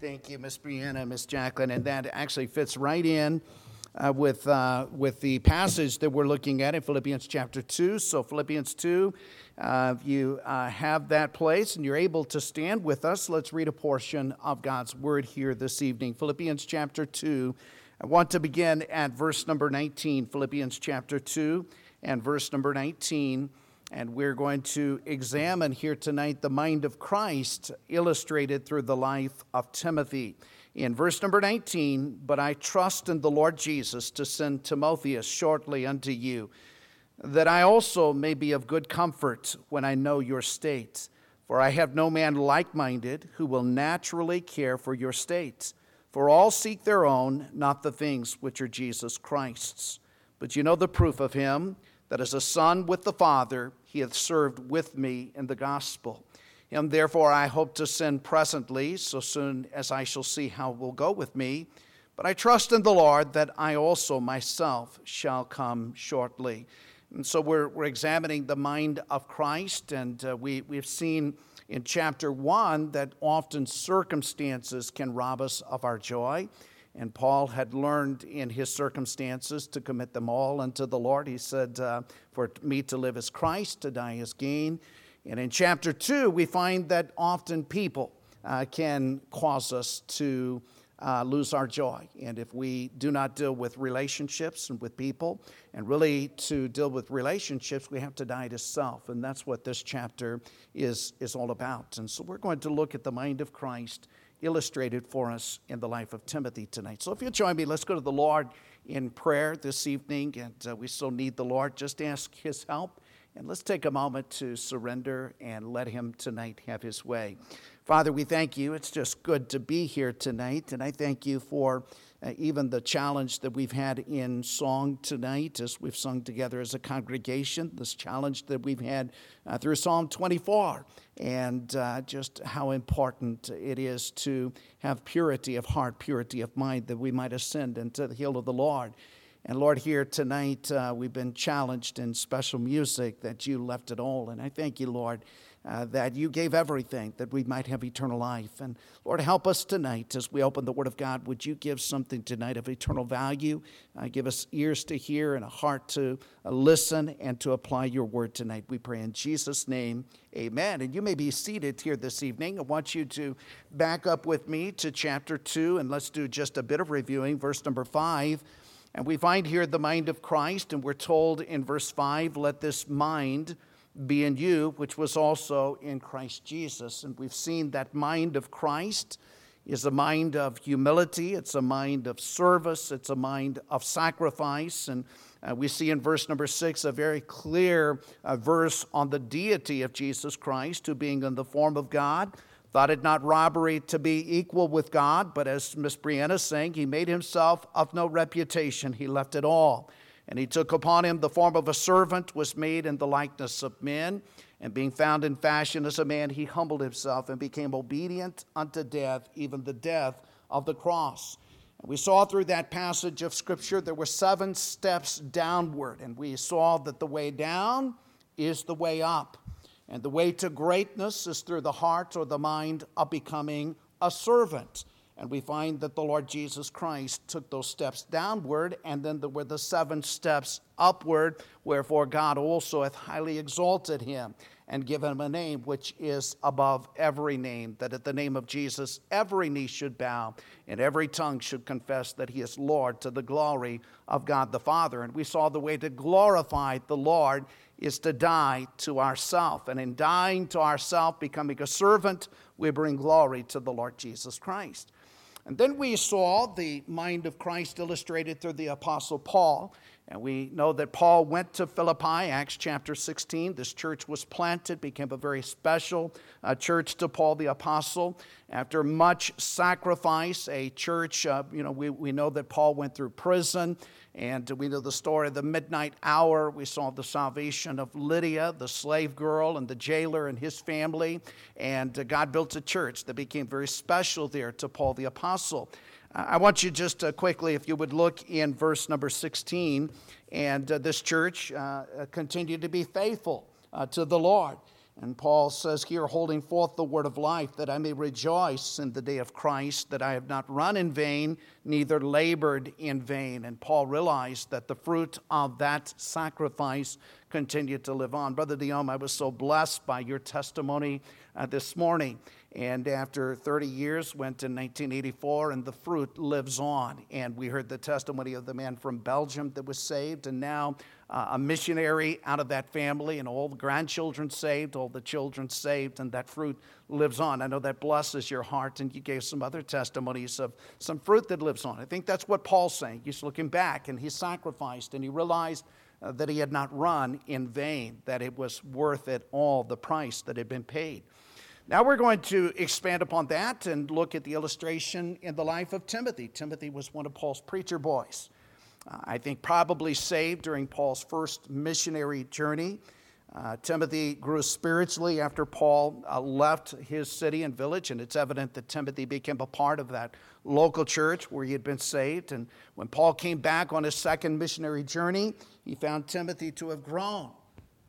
Thank you, Miss Brianna, Miss Jacqueline. And that actually fits right in uh, with, uh, with the passage that we're looking at in Philippians chapter 2. So, Philippians 2, uh, you uh, have that place and you're able to stand with us, let's read a portion of God's word here this evening. Philippians chapter 2. I want to begin at verse number 19. Philippians chapter 2 and verse number 19. And we're going to examine here tonight the mind of Christ illustrated through the life of Timothy. In verse number 19, but I trust in the Lord Jesus to send Timotheus shortly unto you, that I also may be of good comfort when I know your state. For I have no man like minded who will naturally care for your state. For all seek their own, not the things which are Jesus Christ's. But you know the proof of him that as a son with the Father, he hath served with me in the gospel. Him therefore I hope to send presently, so soon as I shall see how it will go with me. But I trust in the Lord that I also myself shall come shortly. And so we're, we're examining the mind of Christ, and uh, we, we've seen in chapter one that often circumstances can rob us of our joy. And Paul had learned in his circumstances to commit them all unto the Lord. He said, uh, For me to live is Christ, to die is gain. And in chapter 2, we find that often people uh, can cause us to uh, lose our joy. And if we do not deal with relationships and with people, and really to deal with relationships, we have to die to self. And that's what this chapter is, is all about. And so we're going to look at the mind of Christ illustrated for us in the life of Timothy tonight. So if you'll join me, let's go to the Lord in prayer this evening. And uh, we still need the Lord. Just ask His help. And let's take a moment to surrender and let Him tonight have His way. Father, we thank you. It's just good to be here tonight. And I thank you for uh, even the challenge that we've had in song tonight as we've sung together as a congregation, this challenge that we've had uh, through Psalm 24, and uh, just how important it is to have purity of heart, purity of mind, that we might ascend into the hill of the Lord. And Lord, here tonight uh, we've been challenged in special music that you left it all. And I thank you, Lord, uh, that you gave everything that we might have eternal life. And Lord, help us tonight as we open the Word of God. Would you give something tonight of eternal value? Uh, give us ears to hear and a heart to uh, listen and to apply your Word tonight. We pray in Jesus' name, amen. And you may be seated here this evening. I want you to back up with me to chapter 2, and let's do just a bit of reviewing. Verse number 5. And we find here the mind of Christ, and we're told in verse 5 let this mind be in you, which was also in Christ Jesus. And we've seen that mind of Christ is a mind of humility, it's a mind of service, it's a mind of sacrifice. And uh, we see in verse number six a very clear uh, verse on the deity of Jesus Christ, who being in the form of God, thought it not robbery to be equal with God, but as Miss Brianna is saying, he made himself of no reputation, he left it all and he took upon him the form of a servant, was made in the likeness of men. And being found in fashion as a man, he humbled himself and became obedient unto death, even the death of the cross. And we saw through that passage of Scripture there were seven steps downward, and we saw that the way down is the way up. And the way to greatness is through the heart or the mind of becoming a servant. And we find that the Lord Jesus Christ took those steps downward, and then there were the seven steps upward, wherefore God also hath highly exalted him and given him a name which is above every name, that at the name of Jesus every knee should bow and every tongue should confess that he is Lord to the glory of God the Father. And we saw the way to glorify the Lord is to die to ourself. And in dying to ourself, becoming a servant, we bring glory to the Lord Jesus Christ. And then we saw the mind of Christ illustrated through the Apostle Paul. And we know that Paul went to Philippi, Acts chapter 16. This church was planted, became a very special uh, church to Paul the Apostle. After much sacrifice, a church, uh, you know, we, we know that Paul went through prison. And we know the story of the midnight hour. We saw the salvation of Lydia, the slave girl, and the jailer and his family. And uh, God built a church that became very special there to Paul the Apostle. I want you just uh, quickly, if you would look in verse number 16. And uh, this church continued to be faithful to the Lord. And Paul says here, holding forth the word of life, that I may rejoice in the day of Christ, that I have not run in vain, neither labored in vain. And Paul realized that the fruit of that sacrifice continued to live on. Brother Diom, I was so blessed by your testimony uh, this morning. And after 30 years, went in 1984, and the fruit lives on. And we heard the testimony of the man from Belgium that was saved, and now uh, a missionary out of that family, and all the grandchildren saved, all the children saved, and that fruit lives on. I know that blesses your heart, and you gave some other testimonies of some fruit that lives on. I think that's what Paul's saying. He's looking back, and he sacrificed, and he realized uh, that he had not run in vain, that it was worth it all, the price that had been paid. Now we're going to expand upon that and look at the illustration in the life of Timothy. Timothy was one of Paul's preacher boys. I think probably saved during Paul's first missionary journey. Uh, Timothy grew spiritually after Paul uh, left his city and village, and it's evident that Timothy became a part of that local church where he had been saved. And when Paul came back on his second missionary journey, he found Timothy to have grown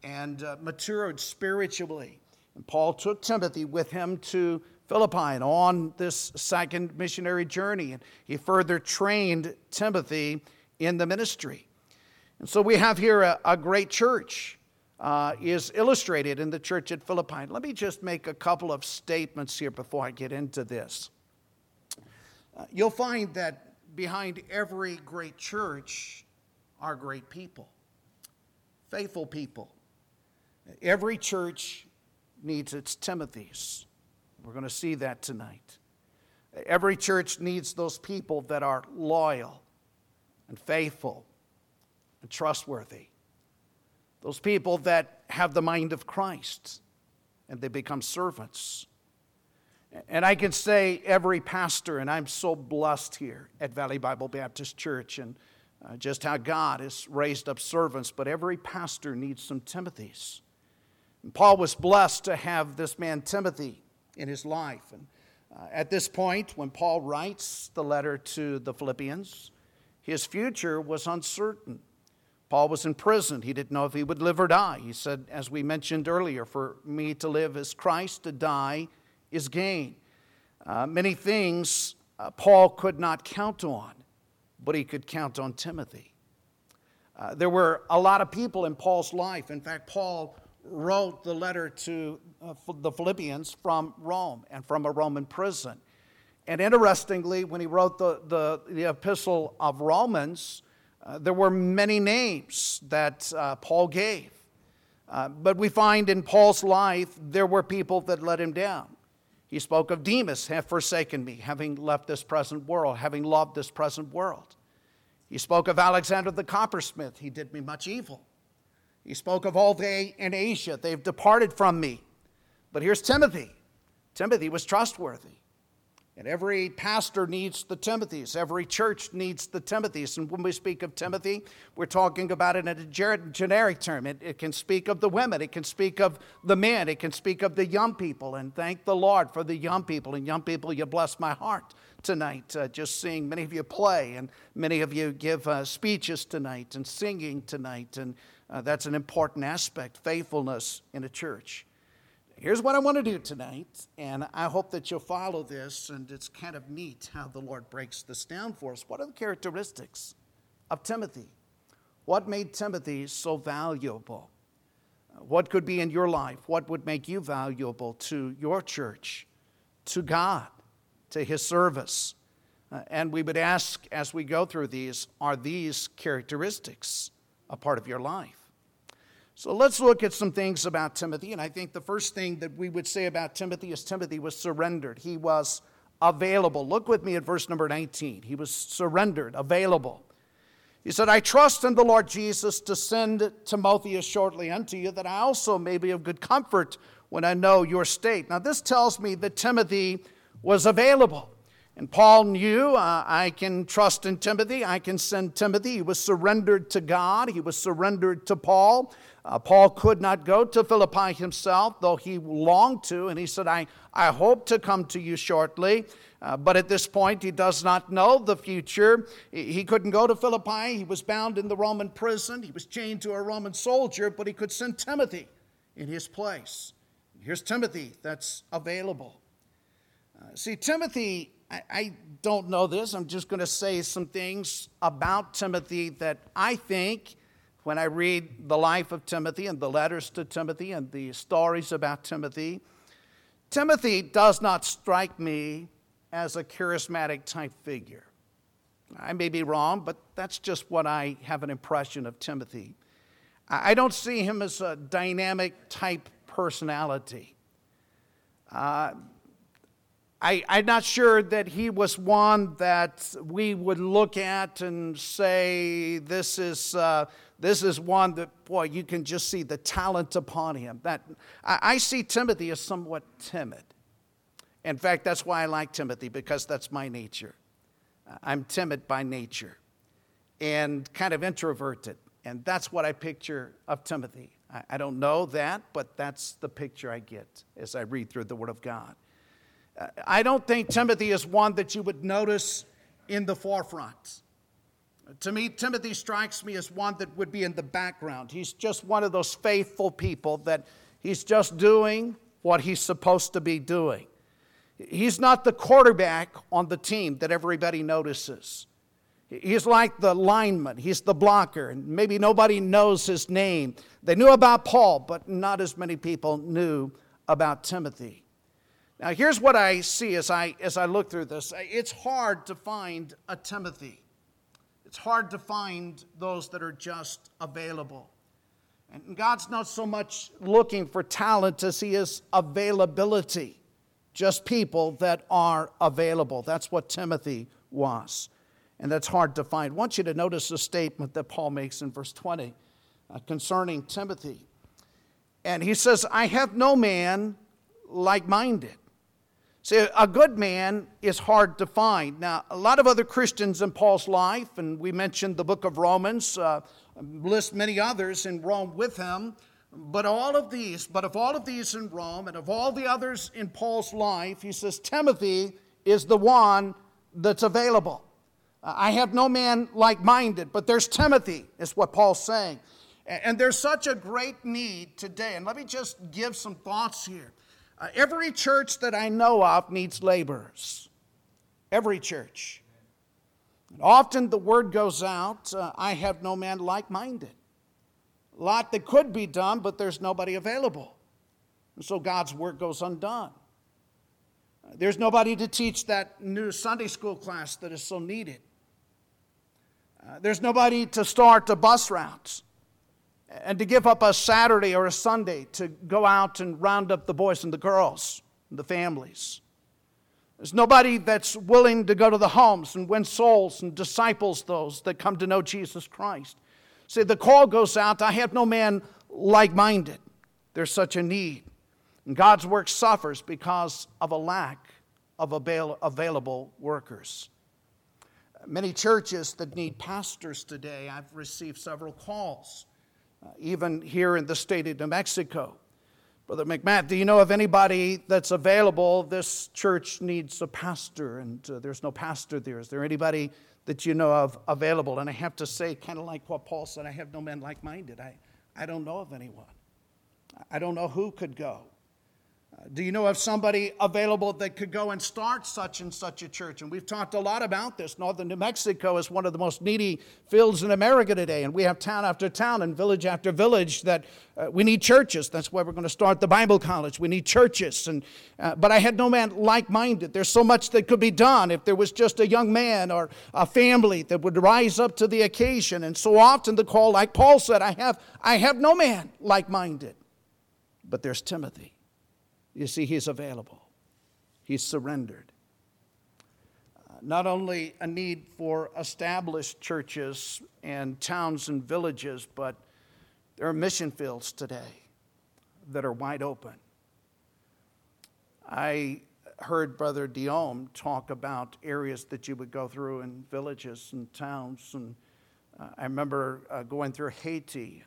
and uh, matured spiritually. And Paul took Timothy with him to Philippi on this second missionary journey, and he further trained Timothy in the ministry. And so we have here a, a great church. Uh, is illustrated in the church at Philippi. Let me just make a couple of statements here before I get into this. Uh, you'll find that behind every great church are great people, faithful people. Every church needs its Timothys. We're going to see that tonight. Every church needs those people that are loyal and faithful and trustworthy. Those people that have the mind of Christ and they become servants. And I can say every pastor, and I'm so blessed here at Valley Bible Baptist Church and uh, just how God has raised up servants, but every pastor needs some Timothys. And Paul was blessed to have this man Timothy in his life. And uh, at this point, when Paul writes the letter to the Philippians, his future was uncertain. Paul was in prison. He didn't know if he would live or die. He said, as we mentioned earlier, for me to live is Christ, to die is gain. Uh, many things uh, Paul could not count on, but he could count on Timothy. Uh, there were a lot of people in Paul's life. In fact, Paul wrote the letter to uh, the Philippians from Rome and from a Roman prison. And interestingly, when he wrote the, the, the epistle of Romans, uh, there were many names that uh, Paul gave. Uh, but we find in Paul's life, there were people that let him down. He spoke of Demas, have forsaken me, having left this present world, having loved this present world. He spoke of Alexander the coppersmith, he did me much evil. He spoke of all they in Asia, they've departed from me. But here's Timothy. Timothy was trustworthy. And every pastor needs the Timothys. Every church needs the Timothys. And when we speak of Timothy, we're talking about it in a generic term. It, it, can speak of the women, it can speak of the men, it can speak of the young people. And thank the Lord for the young people. And young people, you bless my heart tonight, uh, just seeing many of you play, and many of you give uh, speeches tonight and singing tonight. And uh, that's an important aspect faithfulness in a church. Here's what I want to do tonight, and I hope that you'll follow this. And it's kind of neat how the Lord breaks this down for us. What are the characteristics of Timothy? What made Timothy so valuable? What could be in your life? What would make you valuable to your church, to God, to His service? Uh, and we would ask as we go through these are these characteristics a part of your life? So let's look at some things about Timothy. And I think the first thing that we would say about Timothy is Timothy was surrendered. He was available. Look with me at verse number 19. He was surrendered, available. He said, I trust in the Lord Jesus to send Timotheus shortly unto you, that I also may be of good comfort when I know your state. Now, this tells me that Timothy was available. And Paul knew uh, I can trust in Timothy, I can send Timothy. He was surrendered to God, he was surrendered to Paul. Uh, Paul could not go to Philippi himself, though he longed to, and he said, I, I hope to come to you shortly. Uh, but at this point, he does not know the future. He couldn't go to Philippi. He was bound in the Roman prison. He was chained to a Roman soldier, but he could send Timothy in his place. Here's Timothy that's available. Uh, see, Timothy, I, I don't know this. I'm just going to say some things about Timothy that I think when I read the life of Timothy and the letters to Timothy and the stories about Timothy. Timothy does not strike me as a charismatic type figure. I may be wrong, but that's just what I have an impression of Timothy. I don't see him as a dynamic type personality. Uh, I, am not sure that he was one that we would look at and say, this is, uh, this is one that, boy, you can just see the talent upon him. That, I, I see Timothy as somewhat timid. In fact, that's why I like Timothy, because that's my nature. I'm timid by nature and kind of introverted. And that's what I picture of Timothy. I, I don't know that, but that's the picture I get as I read through the Word of God. I don't think Timothy is one that you would notice in the forefront. To me, Timothy strikes me as one that would be in the background. He's just one of those faithful people that he's just doing what he's supposed to be doing. He's not the quarterback on the team that everybody notices. He's like the lineman, he's the blocker, and maybe nobody knows his name. They knew about Paul, but not as many people knew about Timothy. Now, here's what I see as I, as I look through this it's hard to find a Timothy, it's hard to find those that are just available. And God's not so much looking for talent as He is availability, just people that are available. That's what Timothy was and that's hard to find. I want you to notice a statement that Paul makes in verse 20 uh, concerning Timothy. And he says, I have no man like minded. See, a good man is hard to find. Now, a lot of other Christians in Paul's life, and we mentioned the book of Romans, uh, list many others in Rome with him. But all of these, but of all of these in Rome and of all the others in Paul's life, he says Timothy is the one that's available. I have no man like minded, but there's Timothy, is what Paul's saying. And there's such a great need today. And let me just give some thoughts here. Uh, every church that I know of needs laborers. Every church. And often the word goes out uh, I have no man like minded. A lot that could be done, but there's nobody available. And so God's work goes undone. Uh, there's nobody to teach that new Sunday school class that is so needed. Uh, there's nobody to start the bus routes and to give up a Saturday or a Sunday to go out and round up the boys and the girls, and the families. There's nobody that's willing to go to the homes and win souls and disciples those that come to know Jesus Christ. See, the call goes out I have no man like minded. There's such a need. And God's work suffers because of a lack of avail- available workers many churches that need pastors today. I've received several calls, uh, even here in the state of New Mexico. Brother McMatt, do you know of anybody that's available? This church needs a pastor, and uh, there's no pastor there. Is there anybody that you know of available? And I have to say, kind of like what Paul said, I have no men like minded. I, I don't know of anyone. I don't know who could go. Do you know of somebody available that could go and start such and such a church? And we've talked a lot about this. Northern New Mexico is one of the most needy fields in America today. And we have town after town and village after village that uh, we need churches. That's why we're going to start the Bible college. We need churches. And, uh, but I had no man like minded. There's so much that could be done if there was just a young man or a family that would rise up to the occasion. And so often the call, like Paul said, I have, I have no man like minded. But there's Timothy. You see, he's available, he's surrendered. Uh, not only a need for established churches and towns and villages, but there are mission fields today that are wide open. I heard Brother Diome talk about areas that you would go through in villages and towns. And uh, I remember uh, going through Haiti,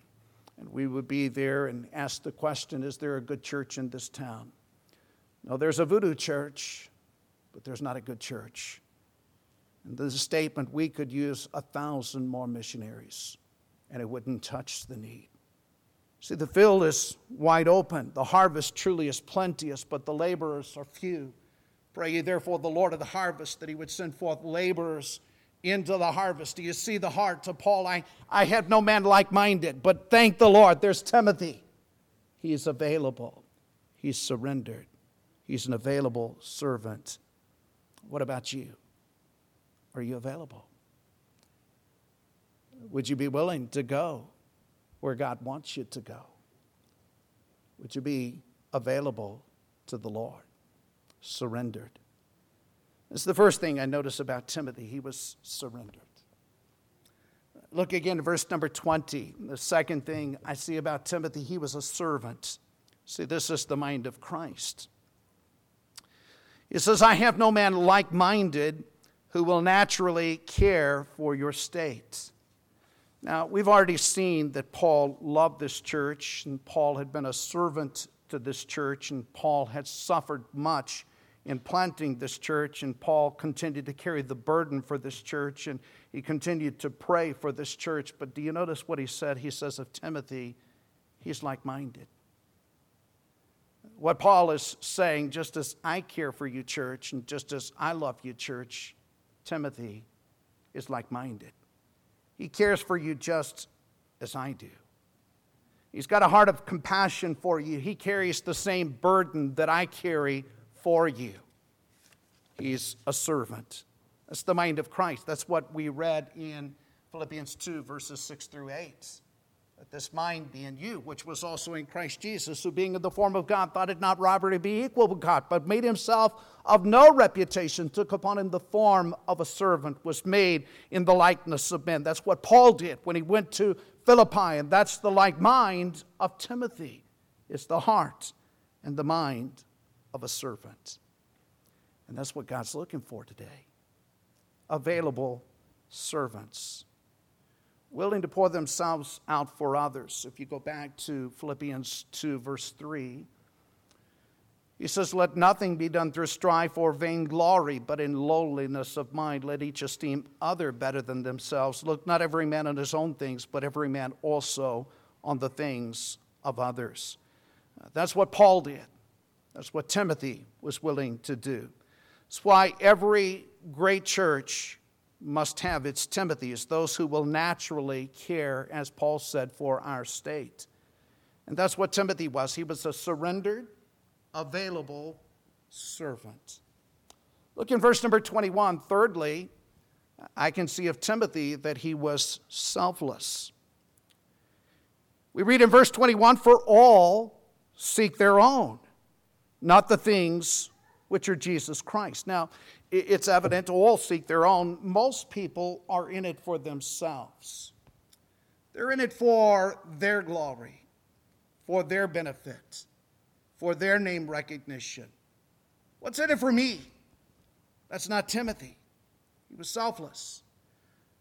and we would be there and ask the question Is there a good church in this town? No, there's a voodoo church, but there's not a good church. And there's a statement we could use a thousand more missionaries, and it wouldn't touch the need. See, the field is wide open. The harvest truly is plenteous, but the laborers are few. Pray ye therefore the Lord of the harvest that he would send forth laborers into the harvest. Do you see the heart of Paul? I, I have no man like minded, but thank the Lord, there's Timothy. He is available, he's surrendered, he's an available servant. What about you? Are you available? Would you be willing to go where God wants you to go? Would you be available to the Lord? Surrendered. It's the first thing I notice about Timothy. He was surrendered. Look again at verse number 20. The second thing I see about Timothy, he was a servant. See, this is the mind of Christ. He says, I have no man like minded who will naturally care for your state. Now, we've already seen that Paul loved this church, and Paul had been a servant to this church, and Paul had suffered much in planting this church, and Paul continued to carry the burden for this church, and he continued to pray for this church. But do you notice what he said? He says of Timothy, he's like minded. What Paul is saying, just as I care for you, church, and just as I love you, church, Timothy is like minded. He cares for you just as I do. He's got a heart of compassion for you. He carries the same burden that I carry for you. He's a servant. That's the mind of Christ. That's what we read in Philippians 2, verses 6 through 8 that this mind be in you, which was also in Christ Jesus, who being in the form of God thought it not robbery to be equal with God, but made himself of no reputation, took upon him the form of a servant, was made in the likeness of men. That's what Paul did when he went to Philippi, and that's the like mind of Timothy. It's the heart and the mind of a servant. And that's what God's looking for today available servants willing to pour themselves out for others. If you go back to Philippians 2, verse 3, he says, Let nothing be done through strife or vainglory, but in lowliness of mind. Let each esteem other better than themselves. Look not every man on his own things, but every man also on the things of others. Uh, that's what Paul did. That's what Timothy was willing to do. That's why every great church must have its Timothys, those who will naturally care, as Paul said, for our state. And that's what Timothy was. He was a surrendered, available servant. Look in verse number 21. Thirdly, I can see of Timothy that he was selfless. We read in verse 21 For all seek their own, not the things which are Jesus Christ. Now, it's evident all seek their own. Most people are in it for themselves. They're in it for their glory, for their benefit, for their name recognition. What's in it for me? That's not Timothy. He was selfless.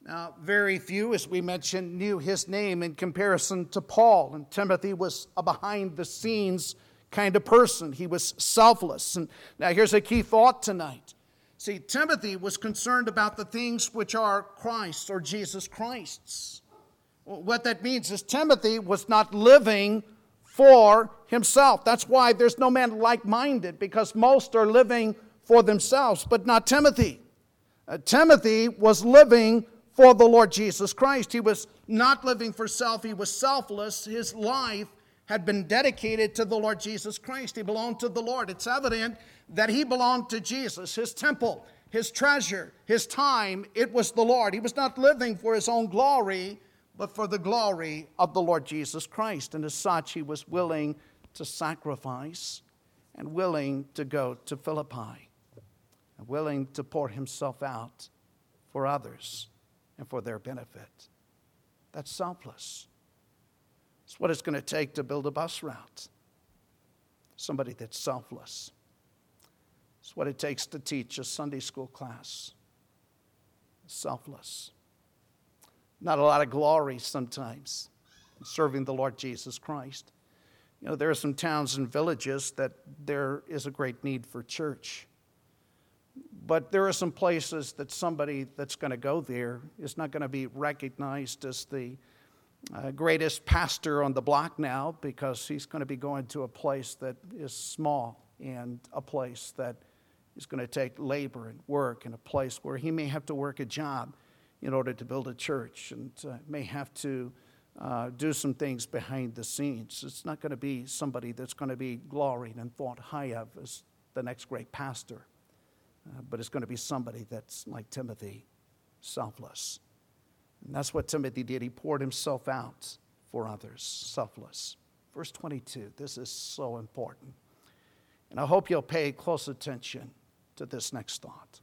Now, very few, as we mentioned, knew his name in comparison to Paul, and Timothy was a behind the scenes kind of person. He was selfless. And now, here's a key thought tonight See, Timothy was concerned about the things which are Christ or Jesus Christ's. What that means is Timothy was not living for himself. That's why there's no man like minded, because most are living for themselves, but not Timothy. Uh, Timothy was living for the Lord Jesus Christ. He was not living for self, he was selfless. His life had been dedicated to the Lord Jesus Christ. He belonged to the Lord. It's evident that he belonged to Jesus, his temple, his treasure, his time. It was the Lord. He was not living for his own glory, but for the glory of the Lord Jesus Christ. And as such, he was willing to sacrifice and willing to go to Philippi, and willing to pour himself out for others and for their benefit. That's selfless. It's what it's going to take to build a bus route. Somebody that's selfless. It's what it takes to teach a Sunday school class. Selfless. Not a lot of glory sometimes in serving the Lord Jesus Christ. You know, there are some towns and villages that there is a great need for church. But there are some places that somebody that's going to go there is not going to be recognized as the uh, greatest pastor on the block now because he's going to be going to a place that is small and a place that is going to take labor and work and a place where he may have to work a job in order to build a church and uh, may have to uh, do some things behind the scenes. It's not going to be somebody that's going to be gloried and thought high of as the next great pastor, uh, but it's going to be somebody that's like Timothy, selfless. And that's what Timothy did. He poured himself out for others, selfless. Verse 22, this is so important. And I hope you'll pay close attention to this next thought.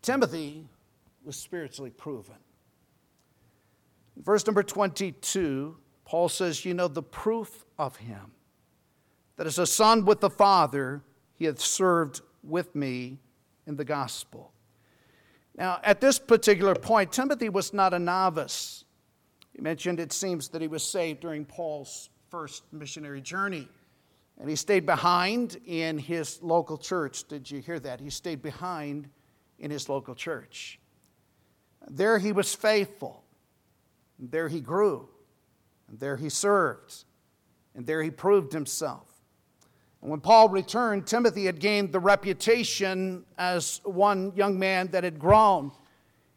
Timothy was spiritually proven. Verse number 22, Paul says, You know, the proof of him, that as a son with the Father, he hath served with me in the gospel. Now, at this particular point, Timothy was not a novice. He mentioned it seems that he was saved during Paul's first missionary journey. And he stayed behind in his local church. Did you hear that? He stayed behind in his local church. There he was faithful. There he grew. And there he served. And there he proved himself. When Paul returned, Timothy had gained the reputation as one young man that had grown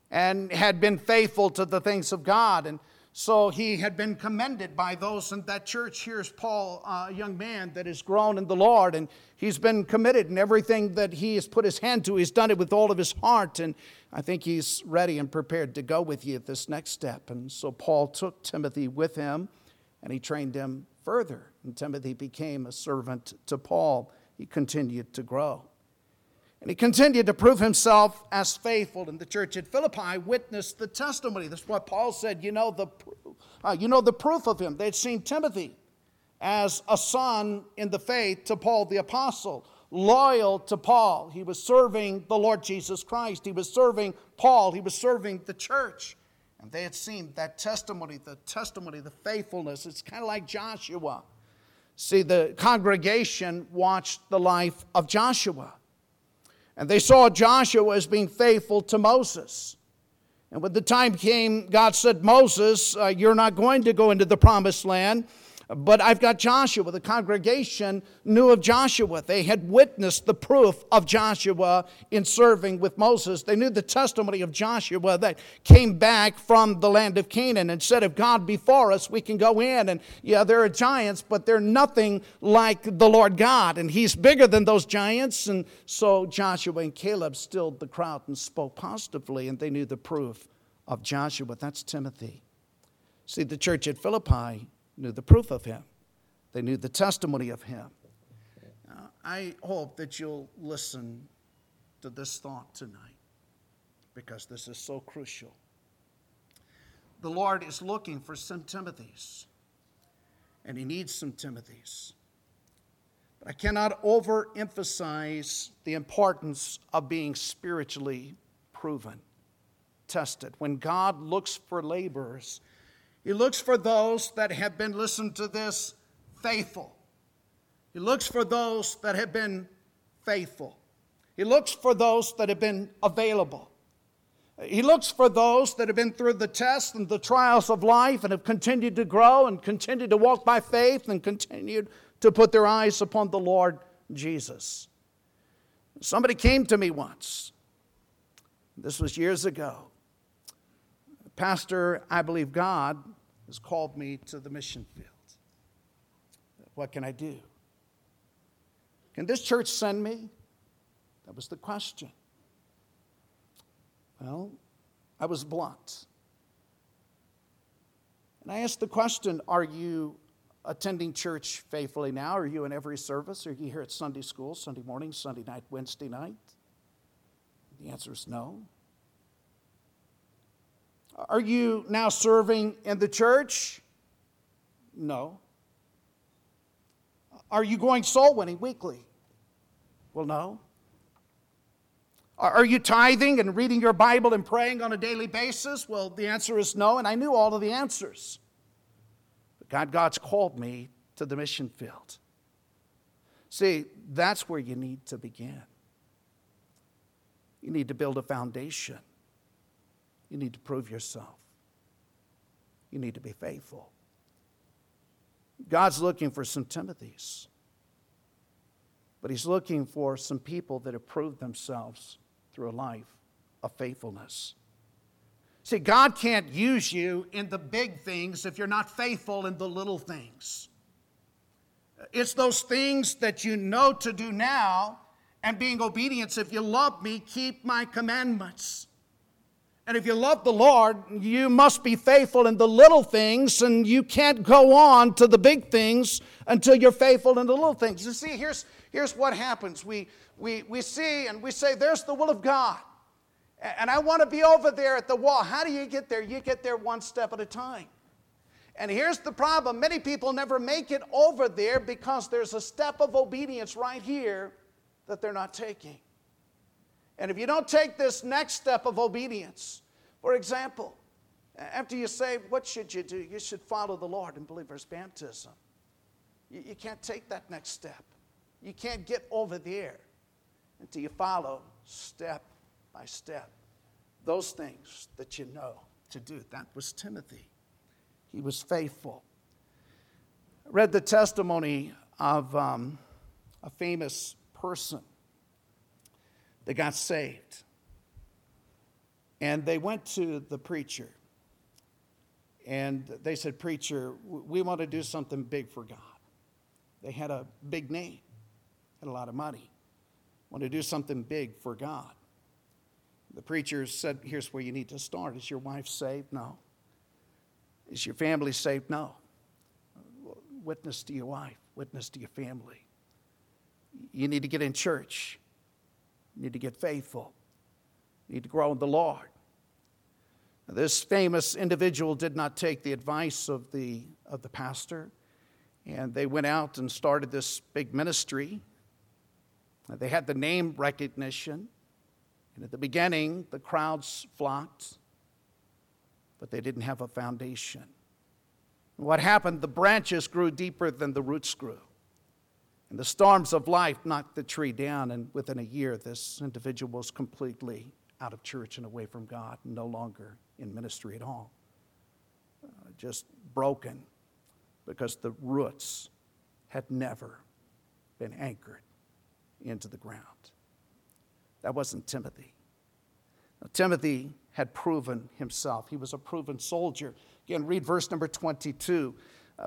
and had been faithful to the things of God. And so he had been commended by those in that church. Here's Paul, a young man that has grown in the Lord, and he's been committed in everything that he has put his hand to. He's done it with all of his heart, and I think he's ready and prepared to go with you at this next step. And so Paul took Timothy with him, and he trained him further. And Timothy became a servant to Paul. He continued to grow. And he continued to prove himself as faithful. And the church at Philippi witnessed the testimony. That's what Paul said. You know the, uh, you know the proof of him. They'd seen Timothy as a son in the faith to Paul the apostle, loyal to Paul. He was serving the Lord Jesus Christ. He was serving Paul. He was serving the church. And they had seen that testimony, the testimony, the faithfulness. It's kind of like Joshua. See, the congregation watched the life of Joshua. And they saw Joshua as being faithful to Moses. And when the time came, God said, Moses, uh, you're not going to go into the promised land. But I've got Joshua. The congregation knew of Joshua. They had witnessed the proof of Joshua in serving with Moses. They knew the testimony of Joshua that came back from the land of Canaan and said, If God before us, we can go in. And yeah, there are giants, but they're nothing like the Lord God. And He's bigger than those giants. And so Joshua and Caleb stilled the crowd and spoke positively, and they knew the proof of Joshua. That's Timothy. See, the church at Philippi knew the proof of him, they knew the testimony of him. Uh, I hope that you'll listen to this thought tonight because this is so crucial. The Lord is looking for some Timothys, and He needs some Timothys. But I cannot overemphasize the importance of being spiritually proven, tested. When God looks for laborers, he looks for those that have been, listen to this, faithful. He looks for those that have been faithful. He looks for those that have been available. He looks for those that have been through the tests and the trials of life and have continued to grow and continued to walk by faith and continued to put their eyes upon the Lord Jesus. Somebody came to me once. This was years ago. Pastor, I believe God has called me to the mission field. What can I do? Can this church send me? That was the question. Well, I was blunt. And I asked the question Are you attending church faithfully now? Are you in every service? Are you here at Sunday school, Sunday morning, Sunday night, Wednesday night? The answer is no. Are you now serving in the church? No. Are you going soul winning weekly? Well, no. Are you tithing and reading your Bible and praying on a daily basis? Well, the answer is no, and I knew all of the answers. But God, God's called me to the mission field. See, that's where you need to begin. You need to build a foundation. You need to prove yourself. You need to be faithful. God's looking for some Timothys, but He's looking for some people that have proved themselves through a life of faithfulness. See, God can't use you in the big things if you're not faithful in the little things. It's those things that you know to do now and being obedient. If you love me, keep my commandments. And if you love the Lord, you must be faithful in the little things, and you can't go on to the big things until you're faithful in the little things. You see, here's, here's what happens we, we, we see and we say, There's the will of God. And I want to be over there at the wall. How do you get there? You get there one step at a time. And here's the problem many people never make it over there because there's a step of obedience right here that they're not taking. And if you don't take this next step of obedience, for example, after you say, what should you do? You should follow the Lord in believer's baptism. You, you can't take that next step. You can't get over there until you follow step by step those things that you know to do. That was Timothy. He was faithful. I read the testimony of um, a famous person that got saved. And they went to the preacher and they said, Preacher, we want to do something big for God. They had a big name, had a lot of money, want to do something big for God. The preacher said, Here's where you need to start. Is your wife saved? No. Is your family saved? No. Witness to your wife, witness to your family. You need to get in church. Need to get faithful. Need to grow in the Lord. This famous individual did not take the advice of the, of the pastor, and they went out and started this big ministry. They had the name recognition, and at the beginning, the crowds flocked, but they didn't have a foundation. What happened? The branches grew deeper than the roots grew. And the storms of life knocked the tree down, and within a year, this individual was completely out of church and away from God, no longer in ministry at all. Uh, just broken because the roots had never been anchored into the ground. That wasn't Timothy. Now, Timothy had proven himself, he was a proven soldier. Again, read verse number 22.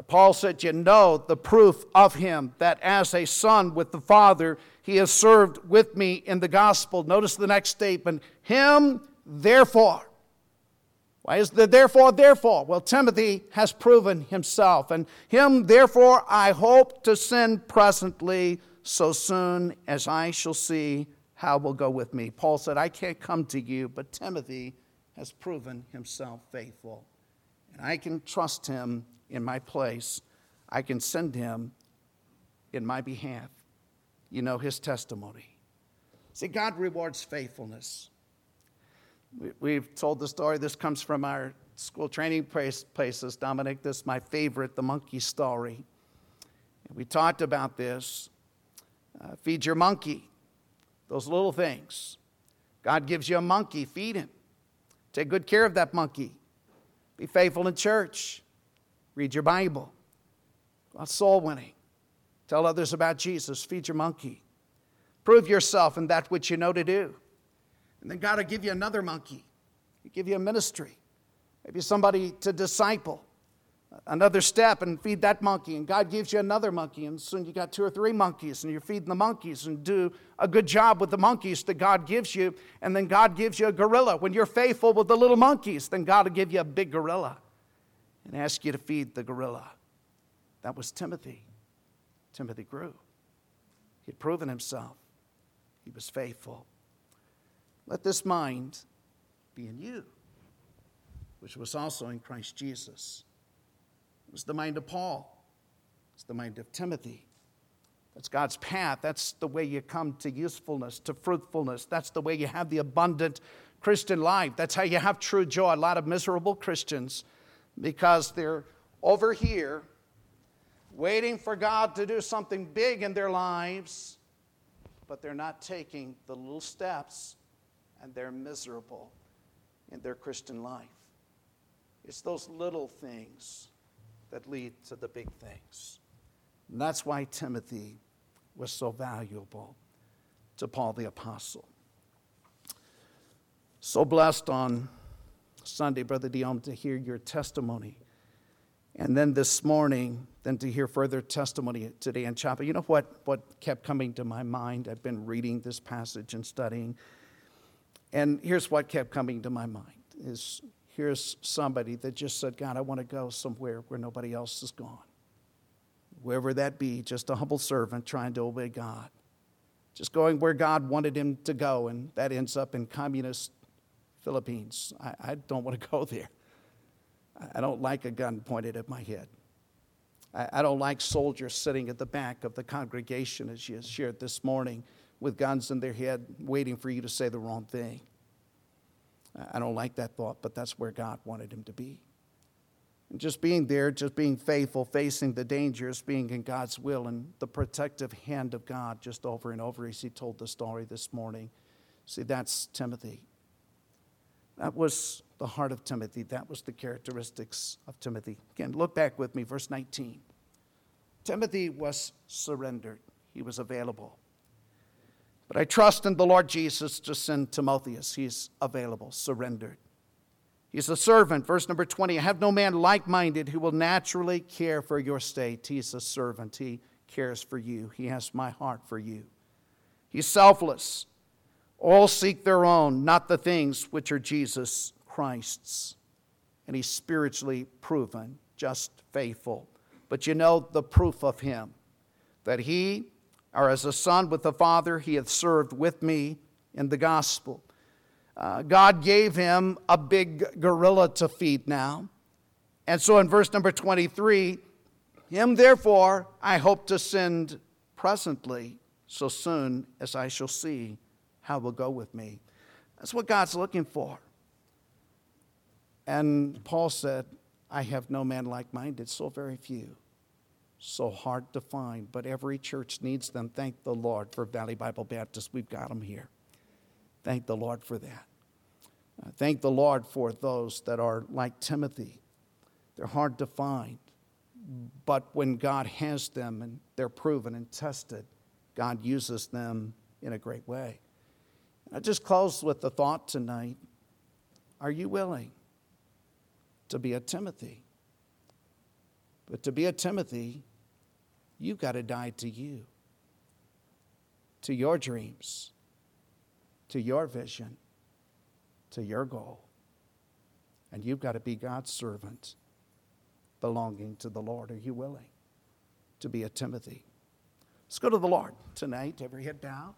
Paul said, You know the proof of him that as a son with the Father, he has served with me in the gospel. Notice the next statement Him, therefore. Why is the therefore, therefore? Well, Timothy has proven himself, and him, therefore, I hope to send presently so soon as I shall see how will go with me. Paul said, I can't come to you, but Timothy has proven himself faithful, and I can trust him in my place. I can send him in my behalf. You know his testimony. See, God rewards faithfulness. We've told the story. This comes from our school training places. Dominic, this is my favorite, the monkey story. We talked about this. Uh, feed your monkey, those little things. God gives you a monkey, feed him. Take good care of that monkey. Be faithful in church. Read your Bible. About soul winning. Tell others about Jesus. Feed your monkey. Prove yourself in that which you know to do. And then God will give you another monkey. He'll give you a ministry. Maybe somebody to disciple. Another step and feed that monkey. And God gives you another monkey. And soon you got two or three monkeys. And you're feeding the monkeys and do a good job with the monkeys that God gives you. And then God gives you a gorilla. When you're faithful with the little monkeys, then God will give you a big gorilla and ask you to feed the gorilla. That was Timothy. Timothy grew. He had proven himself, he was faithful. Let this mind be in you, which was also in Christ Jesus. It was the mind of Paul, it's the mind of Timothy. That's God's path. That's the way you come to usefulness, to fruitfulness. That's the way you have the abundant Christian life. That's how you have true joy. A lot of miserable Christians because they're over here waiting for God to do something big in their lives, but they're not taking the little steps and they're miserable in their Christian life. It's those little things that lead to the big things. And that's why Timothy was so valuable to Paul the Apostle. So blessed on Sunday, Brother Dion, to hear your testimony. And then this morning, then to hear further testimony today in chapel. You know what, what kept coming to my mind? I've been reading this passage and studying. And here's what kept coming to my mind is here's somebody that just said, God, I want to go somewhere where nobody else has gone. Wherever that be, just a humble servant trying to obey God. Just going where God wanted him to go, and that ends up in communist Philippines. I, I don't want to go there. I don't like a gun pointed at my head. I, I don't like soldiers sitting at the back of the congregation, as you shared this morning, with guns in their head, waiting for you to say the wrong thing. I don't like that thought, but that's where God wanted him to be. And just being there, just being faithful, facing the dangers, being in God's will and the protective hand of God just over and over as he told the story this morning. See, that's Timothy. That was the heart of Timothy. That was the characteristics of Timothy. Again, look back with me, verse 19. Timothy was surrendered, he was available. But I trust in the Lord Jesus to send Timotheus. He's available, surrendered. He's a servant. Verse number 20 I have no man like minded who will naturally care for your state. He's a servant. He cares for you. He has my heart for you. He's selfless. All seek their own, not the things which are Jesus Christ's. And he's spiritually proven, just faithful. But you know the proof of him that he, or as a son with the Father, he hath served with me in the gospel. Uh, God gave him a big gorilla to feed now. And so in verse number 23, him therefore I hope to send presently, so soon as I shall see how will go with me. That's what God's looking for. And Paul said, I have no man like minded, so very few, so hard to find, but every church needs them. Thank the Lord for Valley Bible Baptist. We've got them here. Thank the Lord for that. Uh, thank the Lord for those that are like Timothy. They're hard to find, but when God has them and they're proven and tested, God uses them in a great way. I just close with the thought tonight Are you willing to be a Timothy? But to be a Timothy, you've got to die to you, to your dreams, to your vision, to your goal. And you've got to be God's servant belonging to the Lord. Are you willing to be a Timothy? Let's go to the Lord tonight, every head bowed.